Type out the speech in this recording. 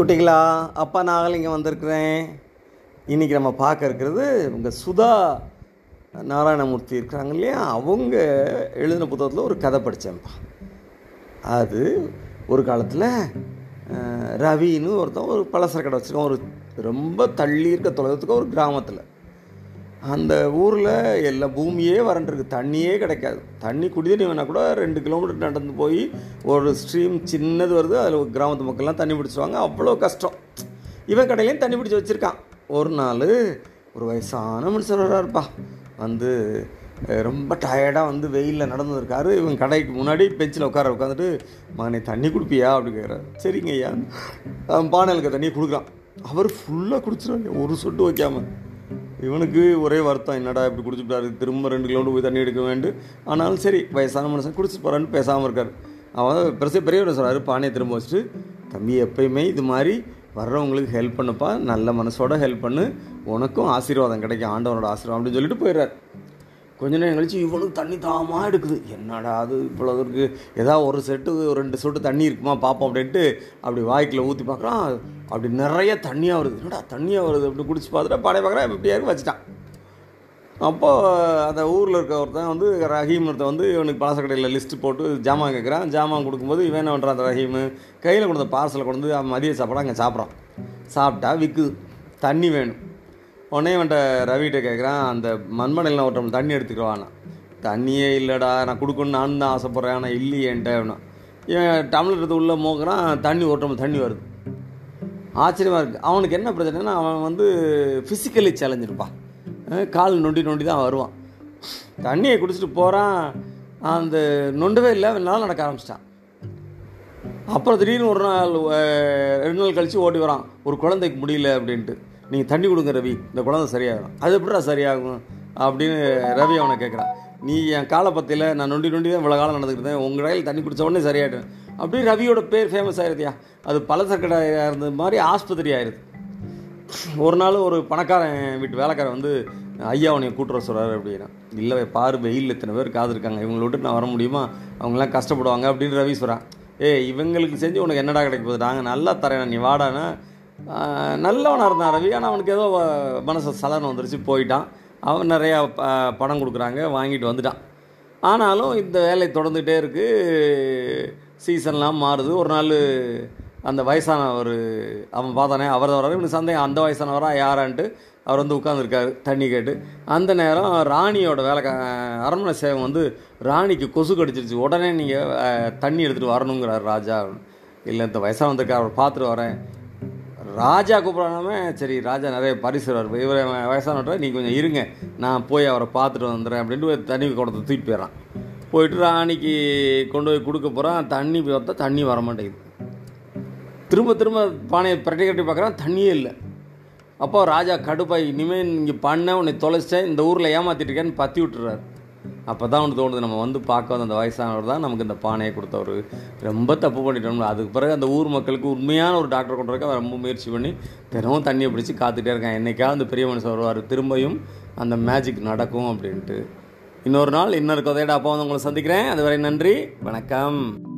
குட்டிகளா? அப்பா நாகல் இங்கே வந்திருக்கிறேன். இன்றைக்கி நம்ம பார்க்க இருக்கிறது உங்கள் சுதா நாராயணமூர்த்தி இருக்கிறாங்க இல்லையா? அவங்க எழுதின புத்தகத்தில் ஒரு கதை படித்தேன்ப்பா அது ஒரு காலத்தில் ரவின்னு ஒருத்தன் ஒரு பலசர கடை வச்சுருக்கான். ஒரு ரொம்ப தள்ளி இருக்க தொலைவத்துக்கு ஒரு கிராமத்தில். அந்த ஊரில் எல்லா பூமியே வறண்டிருக்கு தண்ணியே கிடைக்காது. தண்ணி குடிதண்ணி வேணால் கூட ரெண்டு கிலோமீட்டர் நடந்து போய் ஒரு ஸ்ட்ரீம் சின்னது வருது அதில் கிராமத்து மக்கள்லாம் தண்ணி பிடிச்சிருவாங்க அவ்வளோ கஷ்டம். இவன் கடையிலையும் தண்ணி பிடிச்சி வச்சுருக்கான். ஒரு நாள் ஒரு வயசான மனுஷன் இருப்பா வந்து ரொம்ப டயர்டாக வந்து வெயிலில் நடந்துருக்காரு இவன் கடைக்கு முன்னாடி பெஞ்சில் உட்கார உட்காந்துட்டு மகனே தண்ணி குடிப்பியா? அப்படி கேட்குறாரு சரிங்க ஐயா பானலுக்கு தண்ணியை கொடுக்குறான். அவர் ஃபுல்லாக குடிச்சிருவாங்க. ஒரு சொட்டு வைக்காமல் இவனுக்கு ஒரே வருத்தம் என்னடா இப்படி குடிச்சுட்டாரு திரும்ப ரெண்டு கிலோமீட்டர் போய் தண்ணி எடுக்க வேண்டும் ஆனாலும் சரி வயசான மனுஷன் குடிச்சிட்டு போகிறான்னு பேசாமல் இருக்கார். அவன் பெருசாக பெரியவர் சொல்கிறாரு பானையை திரும்ப வச்சுட்டு தம்பி எப்பயுமே இது மாதிரி வர்றவங்களுக்கு ஹெல்ப் பண்ணுப்பா நல்ல மனசோட ஹெல்ப் பண்ணு. உனக்கும் ஆசீர்வாதம் கிடைக்கும் ஆண்டவனோட ஆசீர்வாதம் அப்படின்னு சொல்லிட்டு போயிடுறார். கொஞ்ச நேரம் கழிச்சு இவ்வளவு தண்ணி தாமாக எடுக்குது. என்னடா அது இவ்வளோ இருக்கு? ஏதாவது ஒரு செட்டு ஒரு ரெண்டு சொட்டு தண்ணி இருக்குமா பார்ப்போம் அப்படின்ட்டு அப்படி வாய்க்கில் ஊற்றி பார்க்குறான் அப்படி நிறைய தண்ணியாக வருது. என்னடா தண்ணியாக வருது? அப்படி குடிச்சு பார்த்துட்டு பழைய பார்க்குறேன் இப்படியா வச்சுட்டான். அப்போது அந்த ஊரில் இருக்க ஒருத்தன் வந்து ரஹீம் ஒருத்தன் வந்து இவனுக்கு பழச கடையில் லிஸ்ட்டு போட்டு ஜாமான் கேட்குறான் ஜாமான் கொடுக்கும்போது இவன் என்ன பண்ணுறான் அந்த ரஹீமு? கையில் கொடுத்த பார்சலை கொண்டு வந்து மதிய சாப்பாடு அங்கே சாப்பிட்றான். சாப்பிட்டா விற்குது தண்ணி வேணும். உடனே வந்துட்ட ரவிகிட்ட கேட்குறான் அந்த மண்மனையில் ஒருத்தவன் தண்ணி எடுத்துக்கிறவானா தண்ணியே இல்லைடா நான் கொடுக்கணும்னு நான் தான் ஆசைப்பட்றேன் ஆனால் இல்லையேன்ட்ட அப்படின்னா. இவன் டம்ளர் எடுத்து உள்ளே மோக்குறான் தண்ணி ஒருத்தவன் தண்ணி வருது. ஆச்சரியமாக இருக்குது அவனுக்கு என்ன பிரச்சனைனா அவன் வந்து ஃபிசிக்கலி சேலஞ்சிருப்பான் கால் நொண்டி நொண்டி தான் வருவான். தண்ணியை குடிச்சிட்டு போகிறான் அந்த நொண்டவே இல்லை அவனால் நடக்க ஆரம்பிச்சிட்டான். அப்புறம் திடீர்னு ஒரு நாள் ரெண்டு நாள் கழித்து ஓடி வரான். ஒரு குழந்தைக்கு முடியல அப்படின்ட்டு. நீங்கள் தண்ணி கொடுங்க ரவி இந்த குழந்தை சரியாகும் அது எப்படிடா சரியாகும்? அப்படின்னு ரவி அவனை கேட்குறான் நீ என் காலப்பத்தியில் நான் நொண்டி நொண்டி தான் இவ்வளோ காலம் நடந்துக்கிட்டேன் உங்கள் கடையில் தண்ணி குடித்த உடனே சரியாயிட்டேன். அப்படியே ரவியோட பேர் ஃபேமஸ் ஆயிருதியா? அது பலசக்கடையாக இருந்த மாதிரி ஆஸ்பத்திரி ஆயிடுது ஒரு நாள் ஒரு பணக்காரன் வீட்டு வேலைக்காரன் வந்து ஐயா உன்னை கூட்டுற சொல்கிறாரு அப்படின்னா இல்லை பாரு வெயில் இத்தனை பேர் காது இருக்காங்க இவங்களை விட்டு நான் வர முடியுமா? அவங்களாம் கஷ்டப்படுவாங்க அப்படின்னு ரவி சொல்கிறான் ஏய் இவங்களுக்கு செஞ்சு உனக்கு என்னடா கிடைக்க போகுது? நாங்கள் நல்லா தரேன் நீ வாடானா நல்லவனாக இருந்தான் ரவி. ஆனால் அவனுக்கு ஏதோ மனசு சலனம் வந்துருச்சு போயிட்டான். அவன் நிறையா ப- பணம் கொடுக்குறாங்க வாங்கிட்டு வந்துட்டான். ஆனாலும் இந்த வேலை தொடர்ந்துகிட்டே இருக்குது சீசன்லாம் மாறுது. ஒரு நாள் அந்த வயசானவர் அவன் பார்த்தானே அவர் வர்றாரு. இவனுக்கு சந்தேகம் அந்த வயசானவரா யாரான்ட்டு அவர் வந்து உட்காந்துருக்காரு தண்ணி கேட்டு. அந்த நேரம் ராணியோட வேலை அரண்மனை சேவம் வந்து ராணிக்கு கொசு கடிச்சிருச்சு. உடனே நீங்கள் தண்ணி எடுத்துகிட்டு வரணுங்கிறார் ராஜா. இல்லை இந்த வயசாக வந்திருக்கார் அவர் பார்த்துட்டு வரேன். ராஜா கூப்பிடாமே சரி ராஜா நிறைய பரிசுறார் இவர் வயசானவற்ற நீ கொஞ்சம் இருங்க நான் போய் அவரை பார்த்துட்டு வந்துடுறேன் அப்படின்ட்டு ஒரு தண்ணி குடத்தை தூக்கி போயிடறான். போயிட்டு ராணிக்கு கொண்டு போய் கொடுக்க போகிறான் தண்ணி பார்த்தா தண்ணி வர மாட்டேங்குது. திரும்ப திரும்ப பானையை பிரட்டி கட்டி பார்க்குறான் தண்ணியே இல்லை. அப்போ ராஜா கடுப்பாய் இனிமேல் இங்கே பண்ண உன்னை தொலைச்சிட்டேன் இந்த ஊரில் ஏமாற்றிட்டு இருக்கேன்னு பற்றி விட்டுறாரு. அப்போ தான் ஒன்று தோணுது. நம்ம வந்து பார்க்க வந்த அந்த வயசானவர் தான் நமக்கு இந்த பானையை கொடுத்தவர். ரொம்ப தப்பு பண்ணிட்டோம். அதுக்கு பிறகு அந்த ஊர் மக்களுக்கு உண்மையான ஒரு டாக்டர் கொண்டு வரக்க ரொம்ப முயற்சி பண்ணி தினமும் தண்ணியை பிடிச்சி காத்துட்டே இருக்கேன் என்றைக்காவது அந்த பெரிய மனுஷன் வருவார். திரும்பியும் அந்த மேஜிக் நடக்கும் அப்படின்ட்டு. இன்னொரு நாள் இன்னொரு கதையோட அப்போ வந்து உங்களை சந்திக்கிறேன். அதுவரை நன்றி. வணக்கம்.